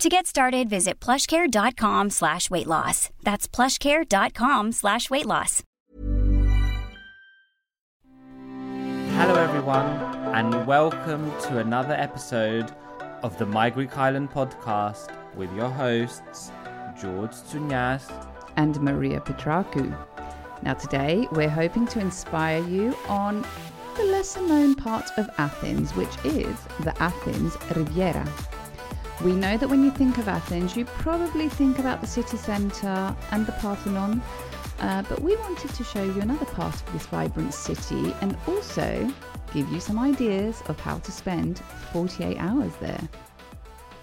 To get started, visit plushcare.com slash weight loss. That's plushcare.com slash weight loss. Hello, everyone, and welcome to another episode of the My Greek Island podcast with your hosts, George Tsounyas. and Maria Petraku. Now, today we're hoping to inspire you on the lesser known part of Athens, which is the Athens Riviera. We know that when you think of Athens, you probably think about the city centre and the Parthenon, uh, but we wanted to show you another part of this vibrant city and also give you some ideas of how to spend 48 hours there.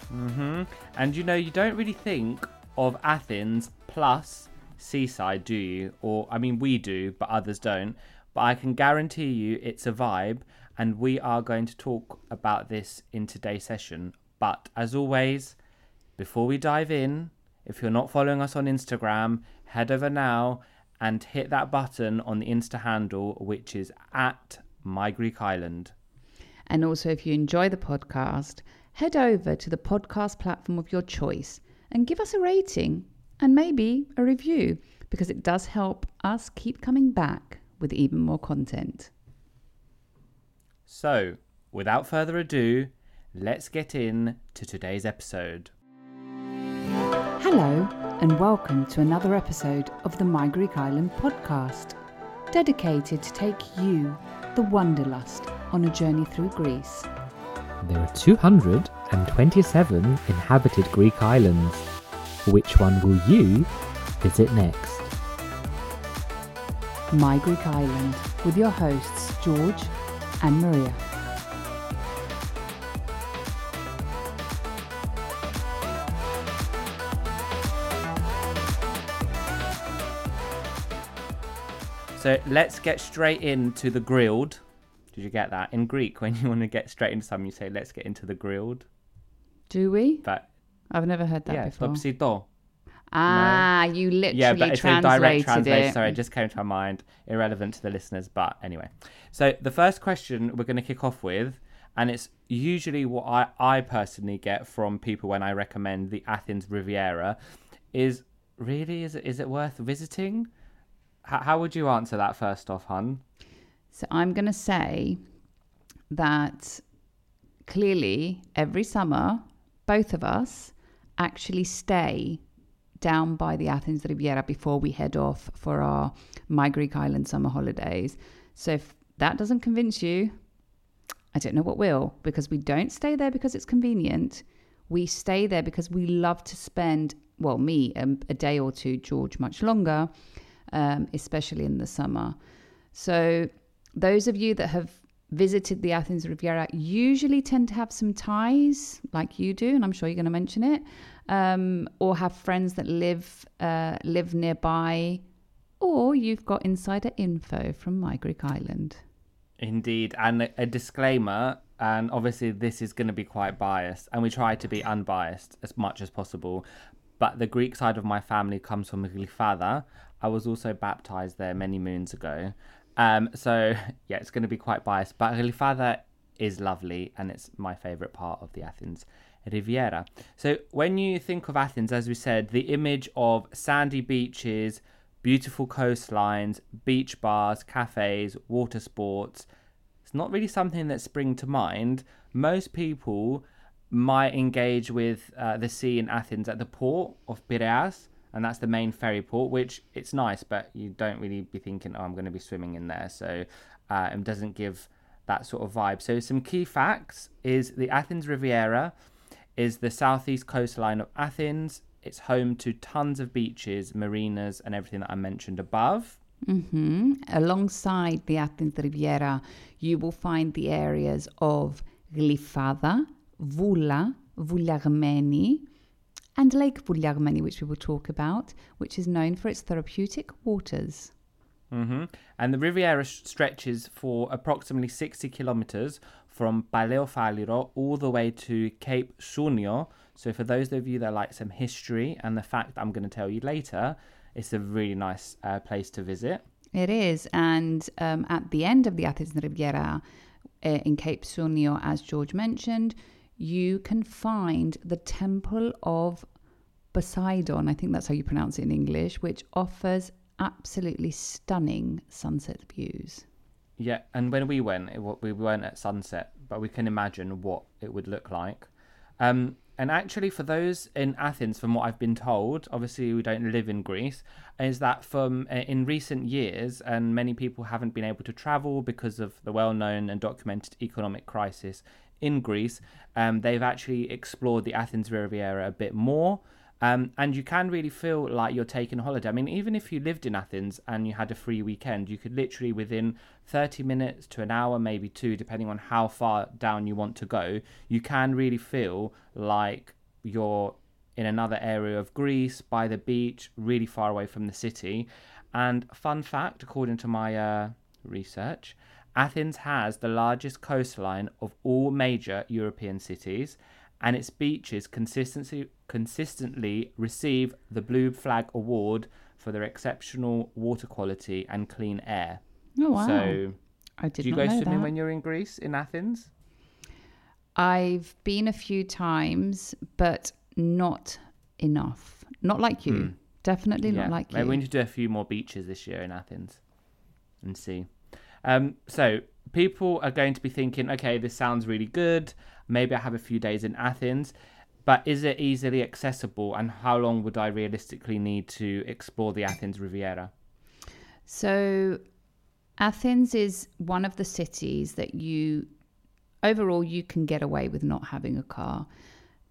hmm And you know, you don't really think of Athens plus seaside, do you? Or, I mean, we do, but others don't. But I can guarantee you it's a vibe, and we are going to talk about this in today's session. But as always, before we dive in, if you're not following us on Instagram, head over now and hit that button on the Insta handle, which is at My Greek Island. And also, if you enjoy the podcast, head over to the podcast platform of your choice and give us a rating and maybe a review because it does help us keep coming back with even more content. So, without further ado, let's get in to today's episode. Hello, and welcome to another episode of the My Greek Island podcast, dedicated to take you, the Wanderlust, on a journey through Greece. There are 227 inhabited Greek islands. Which one will you visit next? My Greek Island, with your hosts George and Maria. So let's get straight into the grilled. Did you get that? In Greek, when you want to get straight into something, you say, let's get into the grilled. Do we? But I've never heard that yeah, before. Ah, no. you literally yeah, but it's a direct translation. Sorry, it just came to my mind. Irrelevant to the listeners, but anyway. So the first question we're going to kick off with, and it's usually what I, I personally get from people when I recommend the Athens Riviera, is really is it, is it worth visiting? How, would you answer that first off, hun? So I'm going to say that clearly every summer, both of us actually stay down by the Athens Riviera before we head off for our My Greek Island summer holidays. So if that doesn't convince you, I don't know what will, because we don't stay there because it's convenient. We stay there because we love to spend, well, me, um, a day or two, George, much longer, um, especially in the summer. So those of you that have visited the Athens Riviera usually tend to have some ties, like you do, and I'm sure you're going to mention it, um, or have friends that live uh, live nearby, or you've got insider info from My Greek Island. Indeed, and a, disclaimer, and obviously this is going to be quite biased, and we try to be unbiased as much as possible. But the Greek side of my family comes from Glyfada. I was also baptized there many moons ago. Um, so yeah, it's going to be quite biased, but Glyfada is lovely and it's my favorite part of the Athens Riviera. So when you think of Athens, as we said, the image of sandy beaches, beautiful coastlines, beach bars, cafes, water sports, it's not really something that spring to mind. Most people might engage with uh, the sea in Athens at the port of Piraeus, and that's the main ferry port, which it's nice, but you don't really be thinking, oh, I'm going to be swimming in there. So uh, it doesn't give that sort of vibe. So some key facts is the Athens Riviera is the southeast coastline of Athens. It's home to tons of beaches, marinas, and everything that I mentioned above. hmm Alongside the Athens Riviera, you will find the areas of Glyfada, Voula, Vouliagmeni, and Lake Vouliagmeni, which we will talk about, which is known for its therapeutic waters. hmm And the Riviera stretches for approximately 60 kilometers from Paleofaliro all the way to Cape Sounio. So, for those of you that like some history and the fact I'm going to tell you later, it's a really nice uh, place to visit. It is. And um, at the end of the Athens Riviera uh, in Cape Sounio, as George mentioned, you can find the Temple of Poseidon. I think that's how you pronounce it in English, which offers absolutely stunning sunset views. Yeah, and when we went, it, we weren't at sunset, but we can imagine what it would look like. Um, and actually, for those in Athens, from what I've been told, obviously we don't live in Greece, is that from uh, in recent years, and many people haven't been able to travel because of the well-known and documented economic crisis in Greece. Um, they've actually explored the Athens Riviera a bit more. Um, and you can really feel like you're taking a holiday. I mean, even if you lived in Athens and you had a free weekend, you could literally within 30 minutes to an hour, maybe two, depending on how far down you want to go, you can really feel like you're in another area of Greece by the beach, really far away from the city. And fun fact, according to my uh, research, Athens has the largest coastline of all major European cities and its beaches consistently consistently receive the Blue Flag Award for their exceptional water quality and clean air. Oh, wow. So, I did do you go swimming that. when you're in Greece in Athens? I've been a few times, but not enough. Not like you. Hmm. Definitely not like you. Maybe we need to do a few more beaches this year in Athens and see. Um, so people are going to be thinking, okay, this sounds really good. Maybe I have a few days in Athens, but is it easily accessible? And how long would I realistically need to explore the Athens Riviera? So, Athens is one of the cities that you, overall, you can get away with not having a car.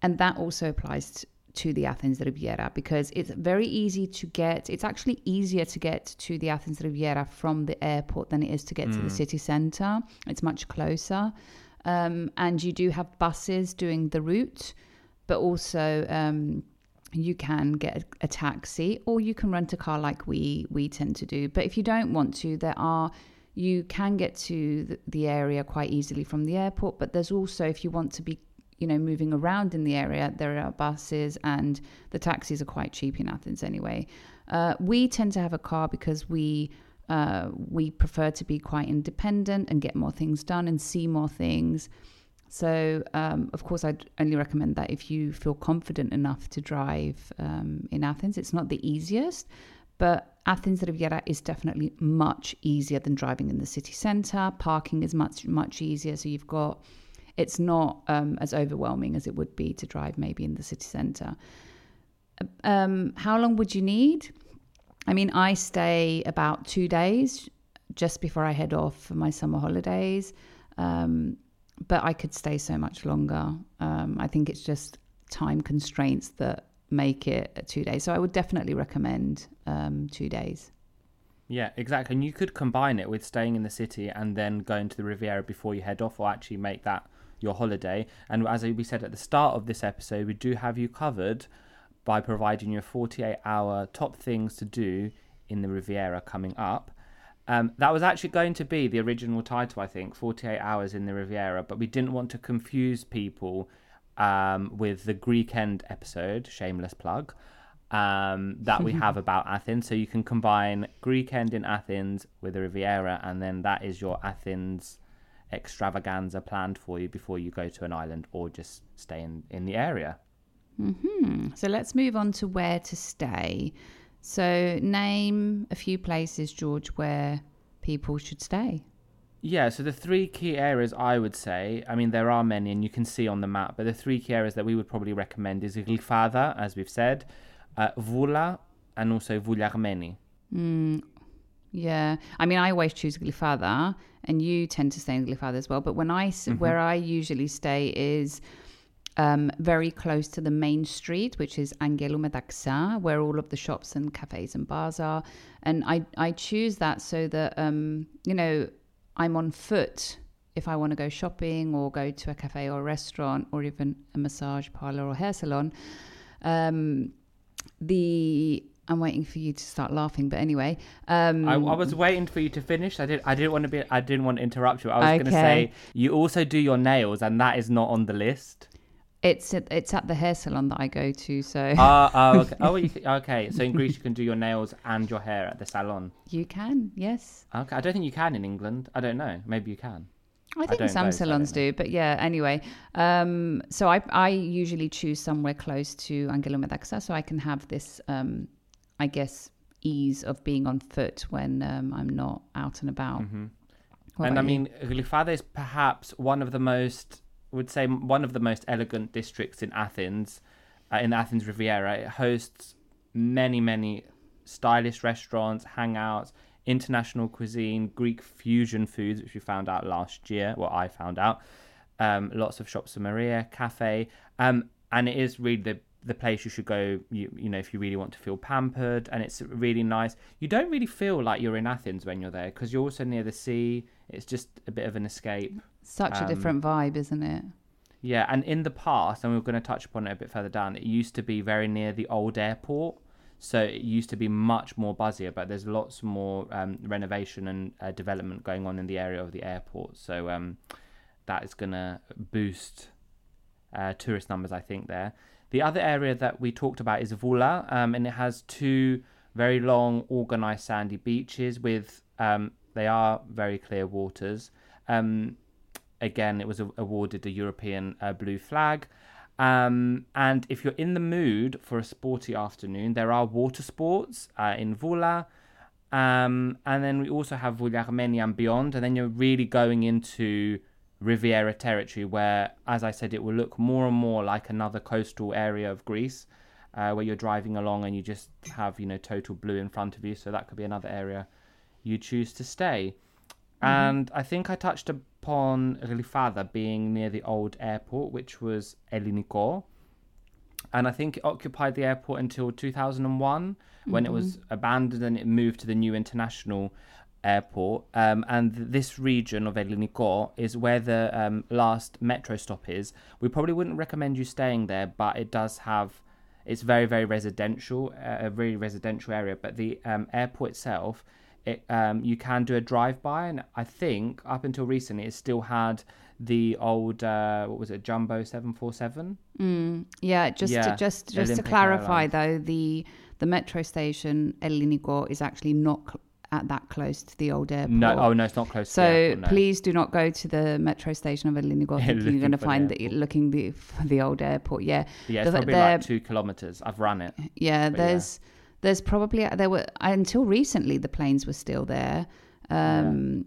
And that also applies to the Athens Riviera because it's very easy to get, it's actually easier to get to the Athens Riviera from the airport than it is to get to the city centre. It's much closer. Um, and you do have buses doing the route, but also, um, you can get a, a taxi or you can rent a car like we we tend to do but if you don't want to there are you can get to the area quite easily from the airport but there's also if you want to be you know moving around in the area there are buses and the taxis are quite cheap in athens anyway uh, we tend to have a car because we uh, we prefer to be quite independent and get more things done and see more things so, um, of course, I'd only recommend that if you feel confident enough to drive um, in Athens. It's not the easiest, but Athens Riviera is definitely much easier than driving in the city centre. Parking is much, much easier. So, you've got, it's not um, as overwhelming as it would be to drive maybe in the city centre. Um, how long would you need? I mean, I stay about two days just before I head off for my summer holidays. Um, but I could stay so much longer. Um, I think it's just time constraints that make it two days. So I would definitely recommend um, two days. Yeah, exactly. And you could combine it with staying in the city and then going to the Riviera before you head off, or actually make that your holiday. And as we said at the start of this episode, we do have you covered by providing you a 48 hour top things to do in the Riviera coming up. Um, that was actually going to be the original title, I think, 48 Hours in the Riviera, but we didn't want to confuse people um, with the Greek End episode, shameless plug. um, that we have about Athens. So you can combine Greek end in Athens with the Riviera, and then that is your Athens extravaganza planned for you before you go to an island or just stay in, in the area. Hmm. So let's move on to where to stay. So name a few places, George, where people should stay. Yeah, so the three key areas I would say, I mean, there are many and you can see on the map, but the three key areas that we would probably recommend is Glyfada, as we've said, uh, Voula, and also Vouliagmeni. Yeah, I mean, I always choose Glyfada, and you tend to stay in Glyfada as well. But when I s- where I usually stay is um, very close to the main street, which is Angelou Metaxa, where all of the shops and cafes and bars are. And I I choose that so that um, you know I'm on foot if I want to go shopping or go to a cafe or a restaurant or even a massage parlor or hair salon. Um, the I'm waiting for you to start laughing, but anyway. Um, I, I was waiting for you to finish. I did. I didn't want to be. I didn't want to interrupt you. I was going to say you also do your nails, and that is not on the list. It's at, it's at the hair salon that I go to, so Uh, oh, okay. Oh, you, okay. So in Greece, you can do your nails and your hair at the salon. you can, yes. Okay. I don't think you can in England. I don't know. Maybe you can. I think don't some salons don't but yeah. Anyway, um, so I I usually choose somewhere close to Angelou Metaxa, so I can have this, um, I guess, ease of being on foot when um, I'm not out and about. Mm-hmm. and I you? mean, Glyfada is perhaps one of the most, I would say, one of the most elegant districts in Athens, uh, in Athens Riviera. It hosts many, many stylish restaurants, hangouts, international cuisine, Greek fusion foods, which we found out last year. Well, I found out. Um, lots of shops Maria, cafe, um, and it is really the the place you should go. You you know if you really want to feel pampered, and it's really nice. You don't really feel like you're in Athens when you're there because you're also near the sea. It's just a bit of an escape. Such a um, different vibe, isn't it? Yeah, and in the past, and we're going to touch upon it a bit further down. It used to be very near the old airport, so it used to be much more buzzier. But there's lots more um, renovation and uh, development going on in the area of the airport, so um, that is going to boost uh, tourist numbers, I think. There, the other area that we talked about is Voula, um, and it has two very long, organized sandy beaches with um, they are very clear waters. Um, again, it was a- awarded a European uh, blue flag. Um, and if you're in the mood for a sporty afternoon, there are water sports uh, in Voula. Um, and then we also have Vouliagmeni and beyond. And then you're really going into Riviera territory where, as I said, it will look more and more like another coastal area of Greece uh, where you're driving along and you just have, you know, total blue in front of you. So that could be another area you choose to stay. And I think I touched upon Glyfada being near the old airport, which was Elliniko. And I think it occupied the airport until 2001 when it was abandoned and it moved to the new international airport. Um, and this region of Elliniko is where the um, last metro stop is. We probably wouldn't recommend you staying there, but it does have, it's very, very residential, uh, a very residential area. But the um, airport itself, it, um, you can do a drive by, and I think up until recently, it still had the old uh, what was it, Jumbo seven four seven. Yeah, just Yeah, to, just just to clarify Airlines. though, the the metro station El Elliniko is actually not at that close to the old airport. No, oh no, it's not close. So to the airport, no. please do not go to the metro station of thinking you're going to find that you're looking the, for the old airport. Yeah, yeah, it's The- probably like two kilometers. I've run it. yeah. But yeah. There's there's probably there were until recently the planes were still there. Um,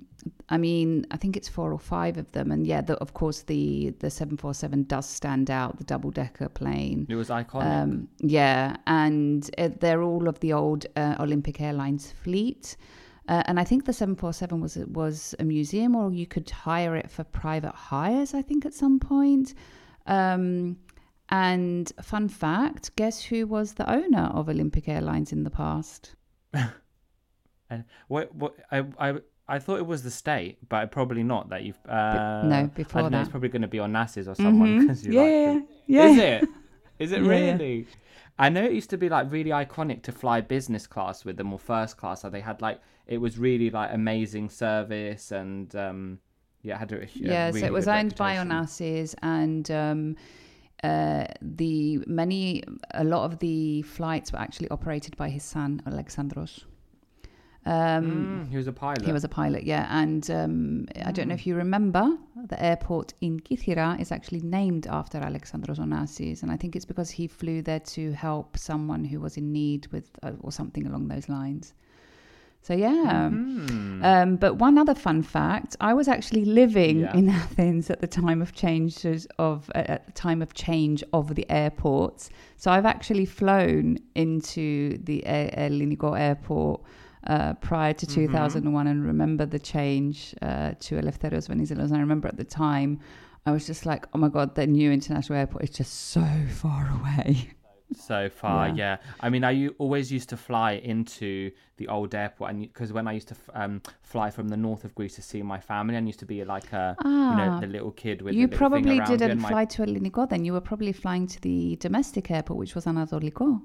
I mean, I think it's four or five of them, and yeah, the, of course the the seven four seven does stand out, the double decker plane. It was iconic. Um, yeah, and uh, they're all of the old uh, Olympic Airlines fleet. Uh, and I think the 747 was was a museum, or you could hire it for private hires. I think at some point. Um, and fun fact: guess who was the owner of Olympic Airlines in the past? And what? What? I. I. I thought it was the state, but probably not. That you've. Uh, no, I before don't know, It's probably going to be on Onassis or someone because you Yeah, like yeah, yeah. Is it? Is it Yeah, really? I know it used to be like really iconic to fly business class with them or first class. So they had like it was really like amazing service and um yeah, it had a, a yeah, so it was owned by reputation. Onassis, and um, uh, the many a lot of the flights were actually operated by his son Alexandros. Um, Mm, he was a pilot. He was a pilot, yeah. And um, I don't know if you remember, the airport in Kythira is actually named after Alexandros Onassis. And I think it's because he flew there to help someone who was in need with, uh, or something along those lines. So, yeah. Hmm. Um, but one other fun fact I was actually living Yeah. in Athens at the time of changes of, uh, at the time of change of the airports. So I've actually flown into the Elliniko airport uh, prior to 2001 and remember the change uh, to Eleftherios Venizelos. And I remember at the time, I was just like, oh my God, the new international airport is just so far away. so far Yeah. yeah, i mean i always used to fly into the old airport and because when i used to f- um, fly from the north of greece to see my family and used to be like a you know Ah. the little kid with you the little thing probably didn't and my- fly to Elliniko then. You were probably flying to the domestic airport, which was Anatoliko.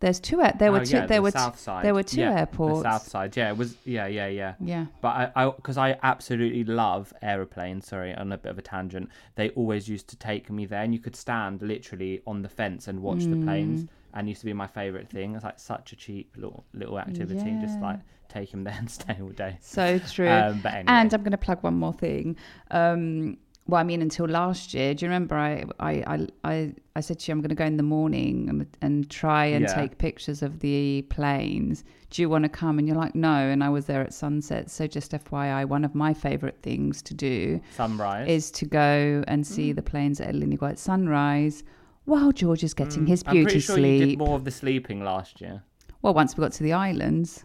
There's two. air- There were Oh, two. yeah, there the were south side. there were two Yeah, airports. the south side yeah it was yeah yeah yeah Yeah. But I, I, because I absolutely love aeroplanes. Sorry, on a bit of a tangent. They always used to take me there, and you could stand literally on the fence and watch the planes. Mm. And used to be my favorite thing. It's like such a cheap little little activity. Just like take him there and stay all day. So true. Um, but anyway. And I'm going to plug one more thing. Um, well, I mean, until last year, do you remember I, I, I, I, I said to you, I'm going to go in the morning and, and try and Yeah. take pictures of the planes. Do you want to come? And you're like, no. And I was there at sunset. So just FYI, one of my favorite things to do Sunrise is to go and see the planes at Elliniko at sunrise while George is getting his Mm. I'm beauty pretty sure sleep. you did more of the sleeping last year. Well, once we got to the islands.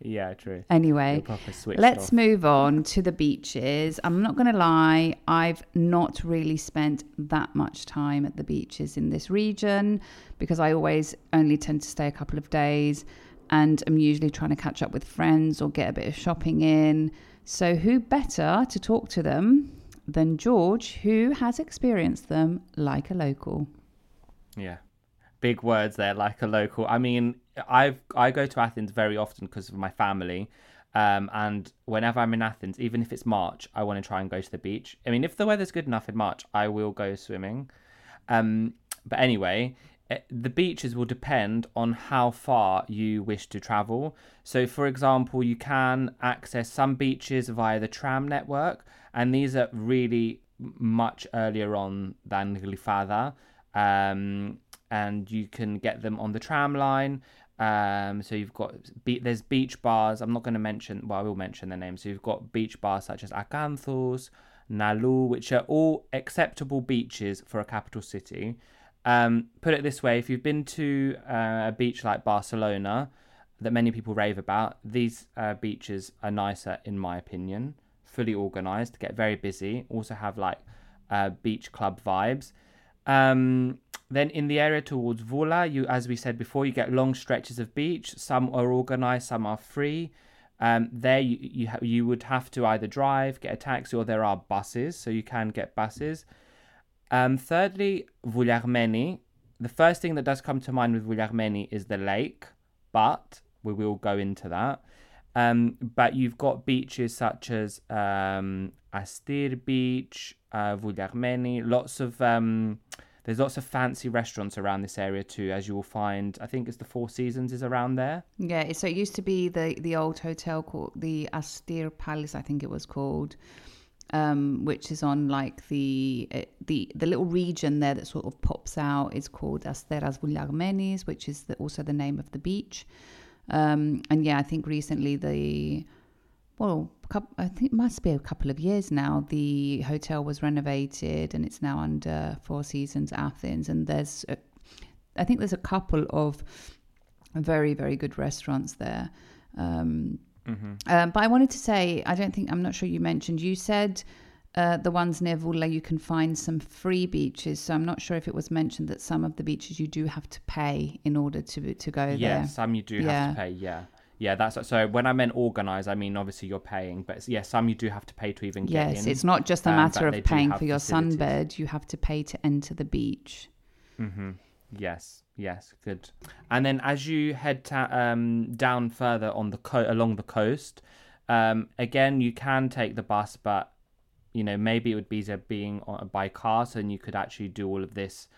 Yeah, true. Anyway, You're proper switched let's off. move on to the beaches. I'm not going to lie, I've not really spent that much time at the beaches in this region because I always only tend to stay a couple of days and I'm usually trying to catch up with friends or get a bit of shopping in. So, who better to talk to them than George, who has experienced them like a local? Yeah. Big words there, like a local. I mean, I've I go to Athens very often because of my family. Um, and whenever I'm in Athens, even if it's March, I want to try and go to the beach. I mean, if the weather's good enough in March, I will go swimming. Um, but anyway, eh, the beaches will depend on how far you wish to travel. So, for example, you can access some beaches via the tram network, and these are really much earlier on than Glyfada. Um, and you can get them on the tram line. Um, so you've got be- there's beach bars. I'm not going to mention. Well, I will mention the names. So you've got beach bars such as Akanthos, Nalu, which are all acceptable beaches for a capital city. Um, put it this way: if you've been to uh, a beach like Barcelona, that many people rave about, these uh, beaches are nicer, in my opinion. Fully organized, get very busy. Also have like uh, beach club vibes. Um, then in the area towards Voula, you, as we said before, you get long stretches of beach. Some are organized, some are free. Um, there you you, ha- you would have to either drive, get a taxi, or there are buses, so you can get buses. Um, thirdly, Vouliagmeni. The first thing that does come to mind with Vouliagmeni is the lake, but we will go into that. Um, but you've got beaches such as um, Astir Beach, uh, Vouliagmeni, lots of um, there's lots of fancy restaurants around this area too, as you will find. I think it's the Four Seasons is around there. Yeah, so it used to be the the old hotel called the Astir Palace, I think it was called, um, which is on like the uh, the the little region there that sort of pops out is called Asteras Vouliagmenis, which is the, also the name of the beach. Um, and yeah, I think recently the well, coup- I think it must be a couple of years now. The hotel was renovated and it's now under Four Seasons Athens, and there's a, I think there's a couple of very very good restaurants there. Um, um, but I wanted to say, I don't think I'm not sure you mentioned. You said uh, the ones near Voula you can find some free beaches. So I'm not sure if it was mentioned that some of the beaches you do have to pay in order to to go Yeah, there. Yeah, some you do Yeah. have to pay. Yeah, yeah. That's so. When I meant organize, I mean obviously you're paying, but yeah, some you do have to pay to even get Yes, in. Yes, it's not just a um, matter but of paying for your facilities. sunbed. You have to pay to enter the beach. Mm-hmm. Yes, yes, good. And then as you head ta- um, down further on the co- along the coast, um, again you can take the bus, but you know, maybe it would be easier being on, by car, so then you could actually do all of this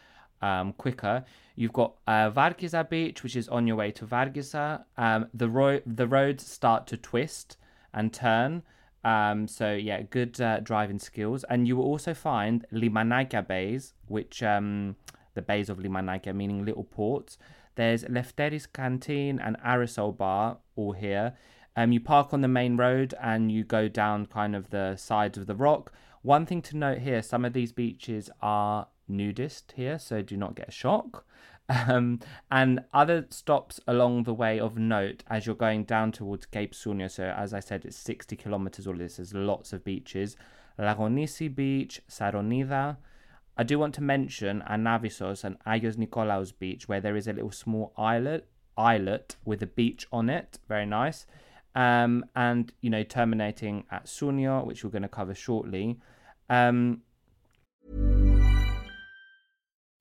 um, quicker. You've got uh, Varkiza Beach, which is on your way to Varkiza. Um, the ro- the roads start to twist and turn. Um, so yeah, good uh, driving skills, and you will also find Limanaka bays, which um, the bays of Limanaka, meaning little ports. There's Lefteris Canteen and Aerosol Bar, all here. Um, you park on the main road and you go down kind of the sides of the rock. One thing to note here: some of these beaches are nudist here, so do not get a shock. Um, and other stops along the way of note as you're going down towards Cape Sounio. So, as I said, it's 60 kilometers. All this there's lots of beaches. Lagonisi Beach, Saronida. I do want to mention Anavyssos and Ayos Nikolaos Beach, where there is a little small islet, islet with a beach on it. Very nice. Um, and you know, terminating at Sounio, which we're going to cover shortly. Um,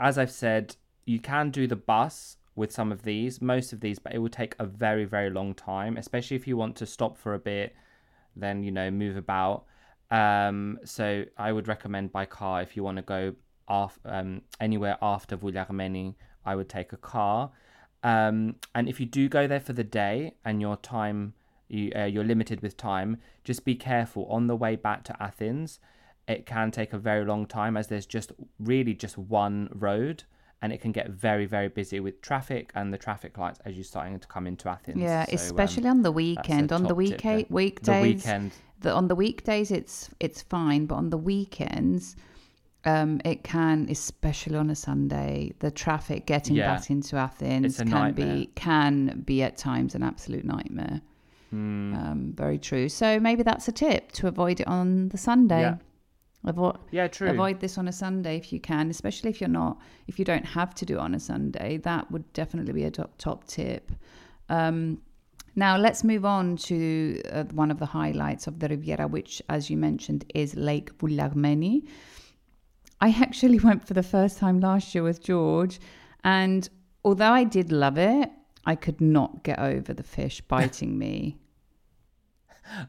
as I've said, you can do the bus with some of these, most of these, but it will take a very, very long time, especially if you want to stop for a bit, then, you know, move about. Um, so I would recommend by car if you want to go um, anywhere after Vouliagmeni, I would take a car. Um, and if you do go there for the day and your time, you, uh, you're limited with time, just be careful on the way back to Athens it can take a very long time as there's just really just one road and it can get very very busy with traffic and the traffic lights as you're starting to come into Athens. Yeah, So, um, especially on the weekend. On the weekday weekdays, The weekend. the- on the weekdays it's it's fine, but on the weekends, um, it can, especially on a Sunday, the traffic getting Yeah. back into Athens can nightmare. be can be at times an absolute nightmare. Hmm. Um, very true. So maybe that's a tip to avoid it on the Sunday. Yeah. Avoid Yeah, true. avoid this on a Sunday if you can, especially if you're not if you don't have to do it on a Sunday. That would definitely be a top, top tip. Um, now let's move on to uh, one of the highlights of the Riviera, which, as you mentioned, is Lake Vouliagmeni. I actually went for the first time last year with George, and although I did love it, I could not get over the fish biting me.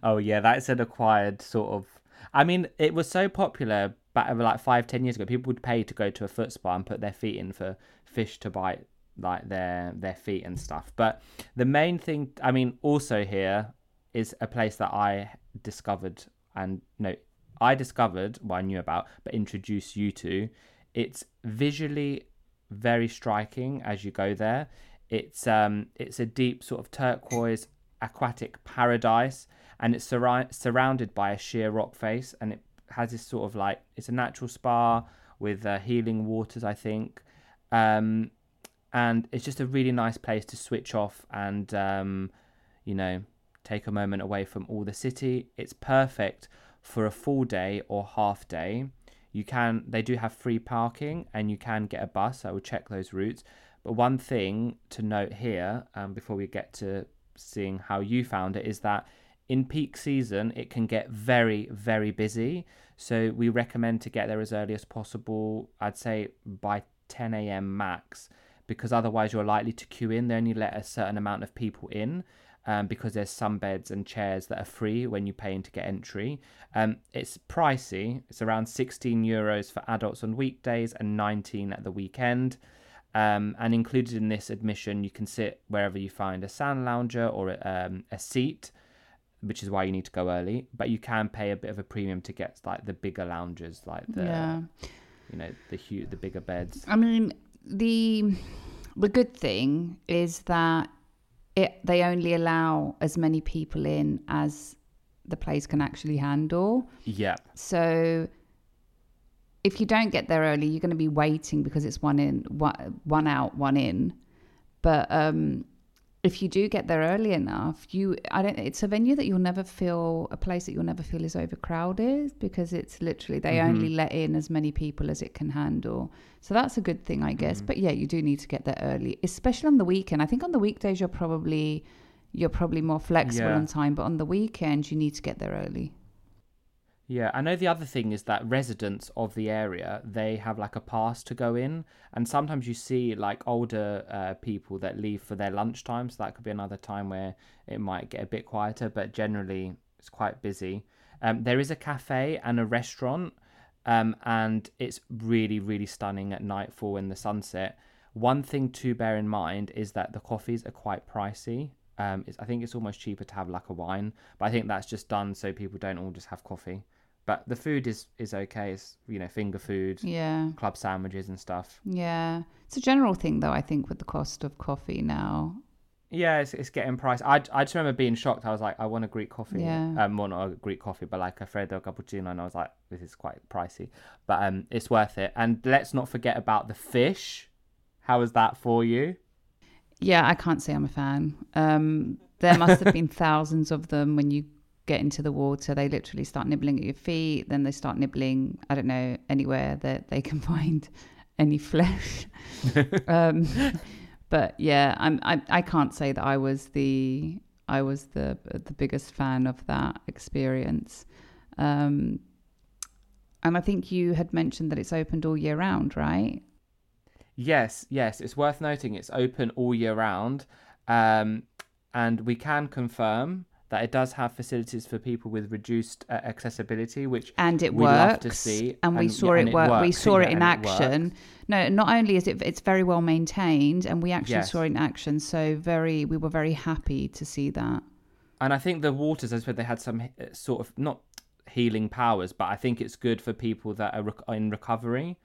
Oh yeah, that's an acquired sort of. I mean, it was so popular back over like five, ten years ago. People would pay to go to a foot spa and put their feet in for fish to bite like their their feet and stuff. But the main thing, I mean, also here is a place that I discovered and no, I discovered, well, I knew about, but introduced you to. It's visually very striking as you go there. It's um, it's a deep sort of turquoise aquatic paradise, and it's surri- surrounded by a sheer rock face, and it has this sort of like it's a natural spa with uh, healing waters, I think, um, and it's just a really nice place to switch off and um, you know take a moment away from all the city. It's perfect for a full day or half day. You can they do have free parking and you can get a bus. I will check those routes. But one thing to note here, um, before we get to seeing how you found it, is that in peak season it can get very very busy. So we recommend to get there as early as possible. I'd say by 10 a.m. max, because otherwise you're likely to queue in. They only let a certain amount of people in um, because there's some beds and chairs that are free when you pay in to get entry. Um, it's pricey. It's around 16 euros for adults on weekdays and 19 at the weekend. Um, and included in this admission, you can sit wherever you find a sand lounger or um, a seat. which is why you need to go early. But you can pay a bit of a premium to get like the bigger lounges, like the yeah. you know the huge, the bigger beds. I mean, the the good thing is that it they only allow as many people in as the place can actually handle. Yeah, So if you don't get there early, you're going to be waiting because it's one in, one, one out, one in. But um, if you do get there early enough, you I don't. It's a venue that you'll never feel a place that you'll never feel is overcrowded because it's literally they only let in as many people as it can handle. So that's a good thing, I guess. But yeah, you do need to get there early, especially on the weekend. I think on the weekdays you're probably you're probably more flexible Yeah. on time, but on the weekend you need to get there early. Yeah, I know the other thing is that residents of the area they have like a pass to go in, and sometimes you see like older uh, people that leave for their lunchtime, so that could be another time where it might get a bit quieter. But generally, it's quite busy. Um, there is a cafe and a restaurant, um, and it's really really stunning at nightfall in the sunset. One thing to bear in mind is that the coffees are quite pricey. Um, I think it's almost cheaper to have like a wine, but I think that's just done so people don't all just have coffee. But the food is is okay. It's you know finger food, Yeah. club sandwiches and stuff. Yeah, it's a general thing though. I think with the cost of coffee now. Yeah, it's, it's getting priced. I, I just remember being shocked. I was like, I want a Greek coffee. Yeah. Um, well, not a Greek coffee, but like a Freddo cappuccino. And I was like, this is quite pricey, but um, it's worth it. And let's not forget about the fish. How was that for you? Yeah, I can't say I'm a fan. Um, there must have been thousands of them when you get into the water. They literally start nibbling at your feet, then they start nibbling. I don't know anywhere that they can find any flesh. um, but yeah, I'm. I, I can't say that I was the I was the the biggest fan of that experience. Um, and I think you had mentioned that it's opened all year round, right? Yes, yes. It's worth noting it's open all year round. Um, and we can confirm that it does have facilities for people with reduced uh, accessibility, which and it we works. love to see. and we and- saw yeah, it work. we saw yeah, it in and it action. no, not only is it it's very well maintained, and we actually Yes. saw it in action. So very, we were very happy to see that. And I think the waters, as I said, they had some uh, sort of not healing powers, but I think it's good for people that are in recovery.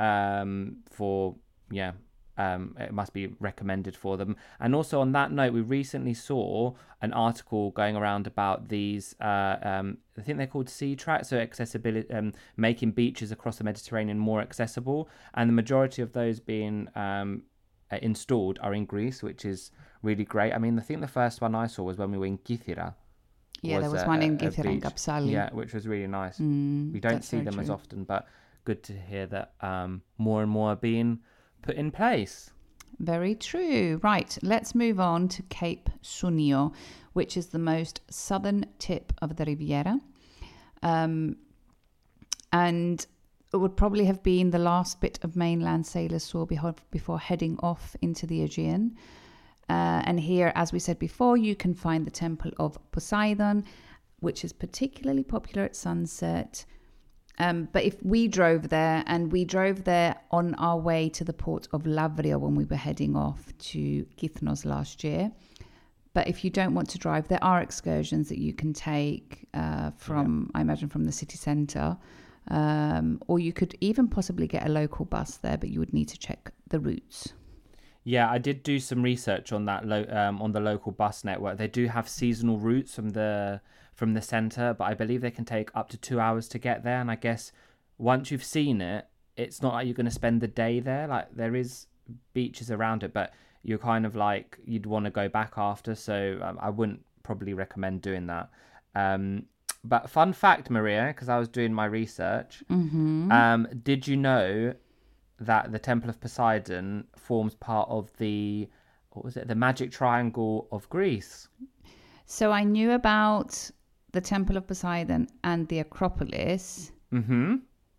Um, for yeah, um, it must be recommended for them. And also on that note, we recently saw an article going around about these. Uh, um, I think they're called sea tracks, so accessibility, um, making beaches across the Mediterranean more accessible, and the majority of those being um, uh, installed are in Greece, which is really great. I mean, I think the first one I saw was when we were in Kythira. Yeah, there was a- one in a- a Kythira and. Kapsali. Yeah, which was really nice. Mm, we don't see them as often, but good to hear that um, more and more are being put in place. Very true. Right, let's move on to Cape Sounio, which is the most southern tip of the Riviera. Um, and it would probably have been the last bit of mainland sailors saw before heading off into the Aegean. Uh, and here, as we said before, you can find the Temple of Poseidon, which is particularly popular at sunset. Um, but if we drove there, and we drove there on our way to the port of Lavrio when we were heading off to Kythnos last year. But if you don't want to drive, there are excursions that you can take uh, from, I imagine, from the city centre. Um, or you could even possibly get a local bus there, but you would need to check the routes. Yeah, I did do some research on that lo- um, on the local bus network. They do have seasonal routes from the from the center, but I believe they can take up to two hours to get there. And I guess once you've seen it, it's not like you're going to spend the day there. Like there is beaches around it, but you're kind of like you'd want to go back after. So um, I wouldn't probably recommend doing that. Um, but fun fact, Maria, because I was doing my research, um, did you know that the Temple of Poseidon forms part of the what was it? The Magic Triangle of Greece. So I knew about the Temple of Poseidon and the Acropolis, Mm-hmm.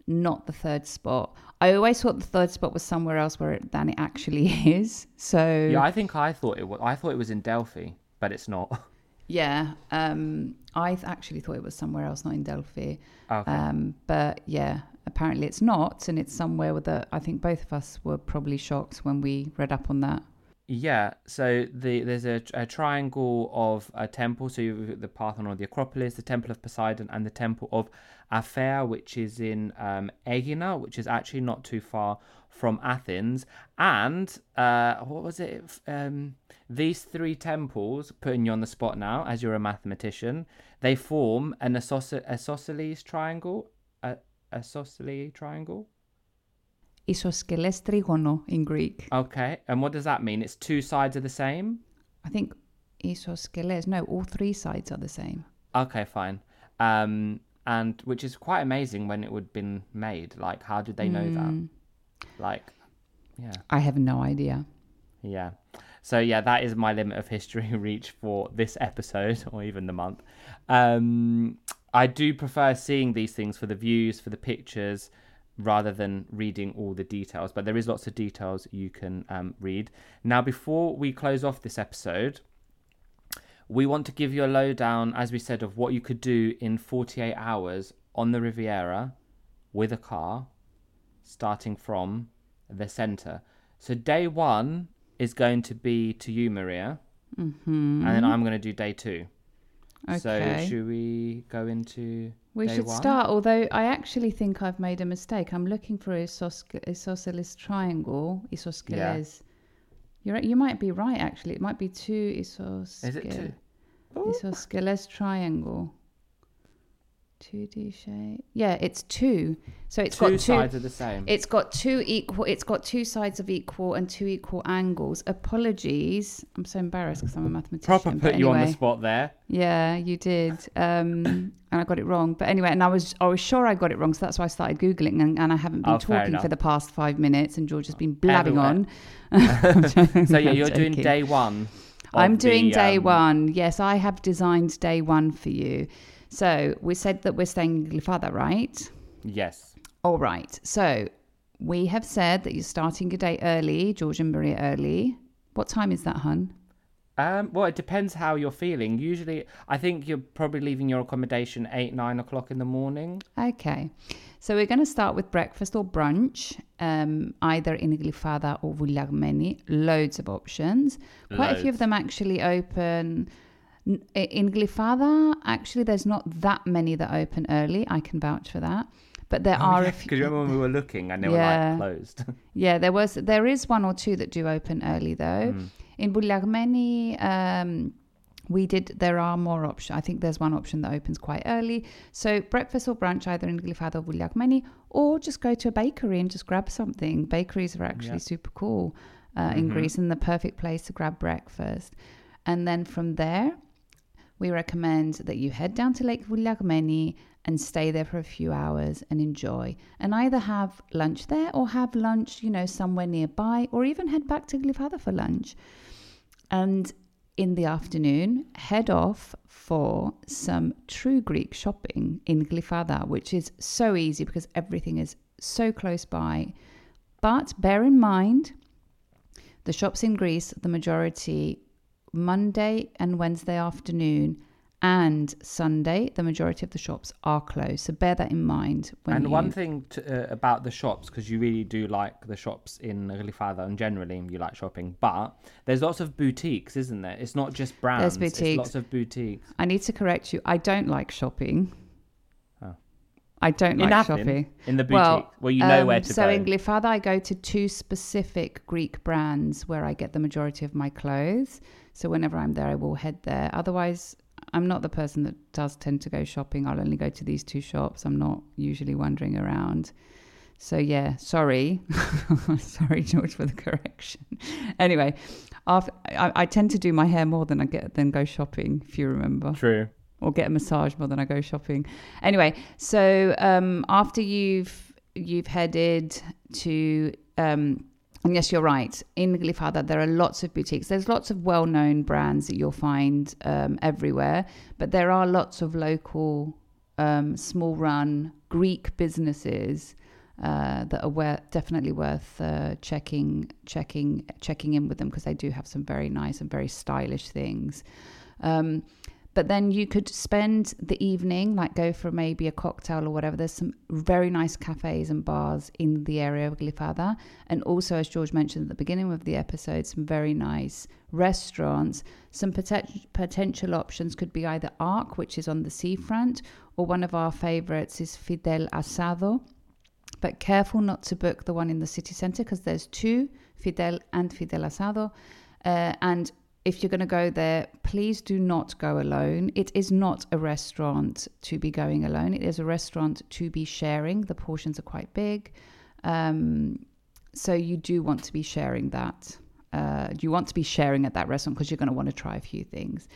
not the third spot. I always thought the third spot was somewhere else where it, than it actually is. So Yeah, I think I thought it was. I thought it was in Delphi, but it's not. Yeah, um, I actually thought it was somewhere else, not in Delphi. Okay. Um, but yeah, apparently it's not, and it's somewhere that I think both of us were probably shocked when we read up on that. Yeah, so the there's a, a triangle of a temple. So you've got the Parthenon or the Acropolis, the Temple of Poseidon, and the Temple of Aphaia, which is in um, Aegina, which is actually not too far from Athens. And uh, what was it? Um, these three temples, putting you on the spot now, as you're a mathematician, they form an isosceles triangle. A isosceles triangle. Isosceles trigono in Greek. Okay, and what does that mean? It's two sides are the same. I think isosceles. No, all three sides are the same. Okay, fine. Um, and which is quite amazing when it would been made. Like, how did they know Hmm. that? Like, yeah, I have no idea. yeah. So yeah, that is my limit of history reach for this episode or even the month. Um, I do prefer seeing these things for the views, for the pictures, rather than reading all the details. But there is lots of details you can um, read. Now, before we close off this episode, we want to give you a lowdown, as we said, of what you could do in 48 hours on the Riviera with a car, starting from the center. So, day one is going to be to you, Maria, Mm-hmm. and then I'm going to do day two. So, should we go into We day should one? start, although I actually think I've made a mistake. I'm looking for isosc- isosceles triangle, isosceles. You're, you might be right, actually. It might be two isosceles. Is it two? Isosceles triangle. 2D shape. Yeah, it's two. So it's Two got two. sides are the same. It's got two equal. It's got two sides of equal and two equal angles. Apologies. I'm so embarrassed because I'm a mathematician. Proper put but you on the spot there. Yeah, you did, um, and I got it wrong. But anyway, and I was I was sure I got it wrong, so that's why I started googling, and, and I haven't been Oh, talking for the past five minutes, and George has been blabbing Everywhere. on. So yeah, you're doing day one. I'm of the, doing day um, one. Yes, I have designed day one for you. So we said that we're staying in Glyfada, right? Yes. All right. So we have said that you're starting your day early, George and Maria early. What time is that, hun? Um, well, it depends how you're feeling. Usually, I think you're probably leaving your accommodation eight, nine o'clock in the morning. Okay. So we're going to start with breakfast or brunch, um, either in Glyfada or Vouliagmeni. Loads of options. Quite a few of them actually open. In Glyfada, actually, there's not that many that open early. I can vouch for that. But there are a few. Because Oh, remember when we were looking and they Yeah. were like closed. Yeah, there was there is one or two that do open early though. Mm. In Vouliagmeni, um, we did. There are more options. I think there's one option that opens quite early. So breakfast or brunch either in Glyfada or Vouliagmeni, or just go to a bakery and just grab something. Bakeries are actually Yeah. super cool uh, in Mhm. Greece and the perfect place to grab breakfast. And then from there, we recommend that you head down to Lake Vouliagmeni and stay there for a few hours and enjoy. And either have lunch there or have lunch, you know, somewhere nearby, or even head back to Glyfada for lunch. And in the afternoon, head off for some true Greek shopping in Glyfada, which is so easy because everything is so close by. But bear in mind, the shops in Greece, the majority Monday and Wednesday afternoon and Sunday, the majority of the shops are closed. So bear that in mind. When and you... one thing to, uh, about the shops, because you really do like the shops in Glyfada and generally you like shopping, but there's lots of boutiques, isn't there? It's not just brands. There's boutiques. It's lots of boutiques. I need to correct you. I don't like shopping. Oh. I don't In like Athens? shopping. In the boutique, where you know um, where to so go. So in Glyfada, I go to two specific Greek brands where I get the majority of my clothes. So whenever I'm there, I will head there. Otherwise, I'm not the person that does tend to go shopping. I'll only go to these two shops. I'm not usually wandering around. So yeah, sorry, sorry, George, for the correction. Anyway, after, I, I tend to do my hair more than I get than go shopping. If you remember True. or get a massage more than I go shopping. Anyway, so um, after you've you've headed to um, and yes, you're right. In Glyfada, there are lots of boutiques. There's lots of well-known brands that you'll find um, everywhere, but there are lots of local, um, small-run Greek businesses uh, that are wor- definitely worth uh, checking, checking, checking in with them because they do have some very nice and very stylish things. Um, but then you could spend the evening, like go for maybe a cocktail or whatever. There's some very nice cafes and bars in the area of Glyfada. And also, as George mentioned at the beginning of the episode, some very nice restaurants. Some poten- potential options could be either Arc, which is on the seafront, or one of our favorites is Fidel Asado. But careful not to book the one in the city center because there's two, Fidel and Fidel Asado. Uh, and if you're going to go there, please do not go alone. It is not a restaurant to be going alone. It is a restaurant to be sharing. The portions are quite big. Um, so you do want to be sharing that. Uh, you want to be sharing at that restaurant because you're going to want to try a few things.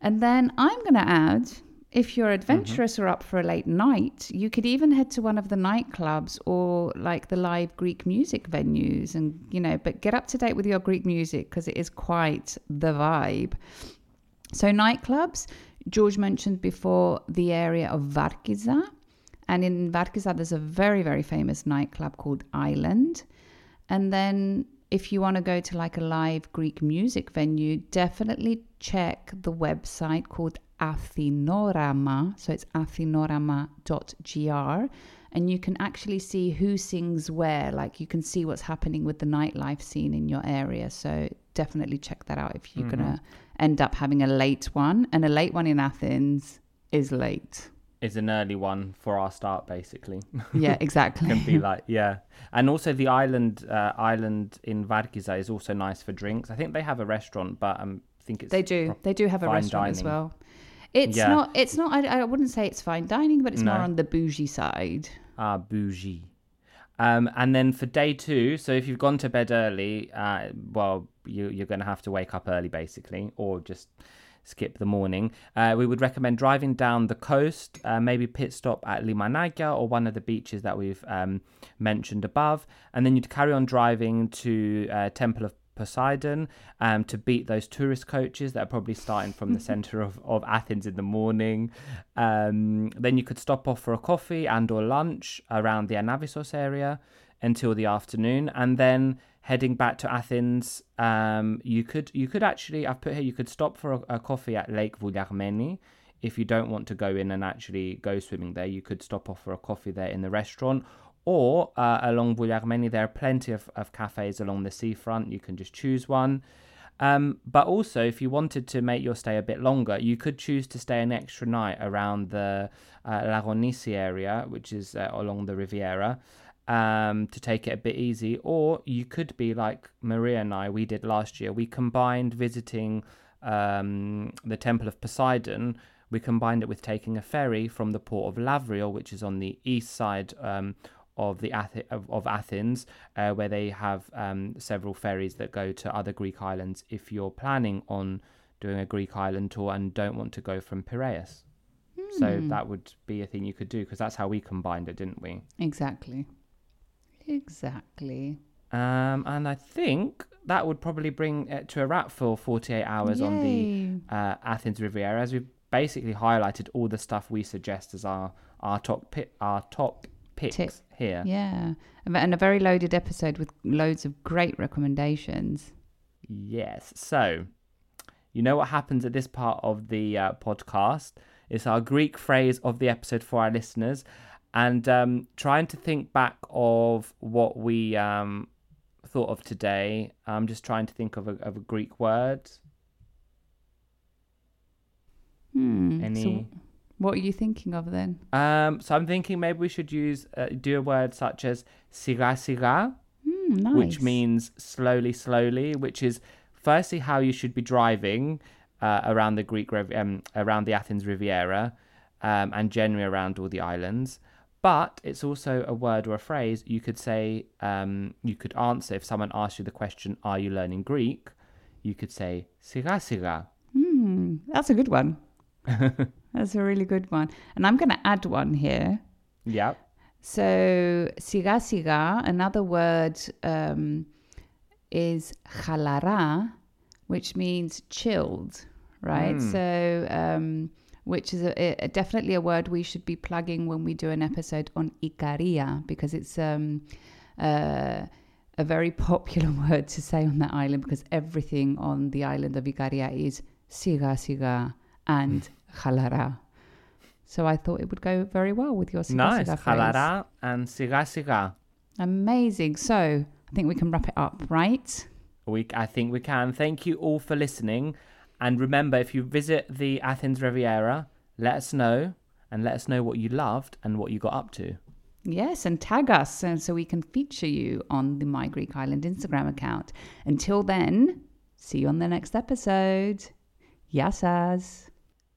And then I'm going to add if you're mm-hmm. adventurous or up for a late night, you could even head to one of the nightclubs or like the live Greek music venues and, you know, but get up to date with your Greek music because it is quite the vibe. So, nightclubs, George mentioned before the area of Varkiza. And in Varkiza, there's a very, very famous nightclub called Island. And then if you want to go to like a live Greek music venue, definitely check the website called Athinorama. So it's athinorama.gr. And you can actually see who sings where. Like you can see what's happening with the nightlife scene in your area. So definitely check that out if you're Mm-hmm. going to end up having a late one. And a late one in Athens is late. Is an early one for our start, basically. Yeah, exactly. Can be like, yeah. And also the island, uh, island in Varkiza is also nice for drinks. I think they have a restaurant, but um, I think it's They do. pro- They do have a restaurant as well. It's Yeah. not. It's not. I, I wouldn't say it's fine dining, but it's more on the bougie side. Ah, bougie. Um, and then for day two, so if you've gone to bed early, uh, well, you, you're going to have to wake up early, basically, or just skip the morning. Uh, we would recommend driving down the coast, uh, maybe pit stop at Limanakia or one of the beaches that we've um, mentioned above, and then you'd carry on driving to uh, Temple of Poseidon um, to beat those tourist coaches that are probably starting from the center of, of Athens in the morning. Um, then you could stop off for a coffee and or lunch around the Anavyssos area until the afternoon, and then heading back to Athens, um, you could you could actually I've put here you could stop for a, a coffee at Lake Vouliagmeni. If you don't want to go in and actually go swimming there, you could stop off for a coffee there in the restaurant. Or uh, along Vouliagmeni, there are plenty of, of cafes along the seafront. You can just choose one. Um, but also, if you wanted to make your stay a bit longer, you could choose to stay an extra night around the uh, area, which is uh, along the Riviera, um, to take it a bit easy. Or you could be like Maria and I, we did last year. We combined visiting um, the Temple of Poseidon. We combined it with taking a ferry from the port of Lavrio, which is on the east side um, of the Ath- of, of Athens, uh, where they have um, several ferries that go to other Greek islands. If you're planning on doing a Greek island tour and don't want to go from Piraeus, so that would be a thing you could do because that's how we combined it, didn't we? Exactly. Exactly. Um, and I think that would probably bring it to a wrap for 48 hours on the uh, Athens Riviera, as we've basically highlighted all the stuff we suggest as our our top pi- our top picks here. Yeah. And a very loaded episode with loads of great recommendations. Yes. So, you know what happens at this part of the uh, podcast? It's our Greek phrase of the episode for our listeners. And um, trying to think back of what we um, thought of today, I'm just trying to think of a, of a Greek word. Hmm. So Any? What are you thinking of then? Um, so I'm thinking maybe we should use uh, do a word such as siga siga, Hmm, nice. which means slowly, slowly, which is firstly how you should be driving uh, around the Greek um, around the Athens Riviera, um, and generally around all the islands. But it's also a word or a phrase you could say. Um, you could answer if someone asks you the question, "Are you learning Greek?" You could say siga siga. Hmm. That's a good one. That's a really good one. And I'm going to add one here. Yep. So, siga siga, another word um, is chalara, which means chilled, right? So, um, which is a, a, definitely a word we should be plugging when we do an episode on Ikaria, because it's um, uh, a very popular word to say on that island, because everything on the island of Ikaria is siga siga and halara. So I thought it would go very well with your siga Nice. siga phrase. And siga siga. Amazing. So I think we can wrap it up, right? We, I think we can. Thank you all for listening. And remember, if you visit the Athens Riviera, let us know and let us know what you loved and what you got up to. Yes, and tag us and so we can feature you on the My Greek Island Instagram account. Until then, see you on the next episode. Yassas.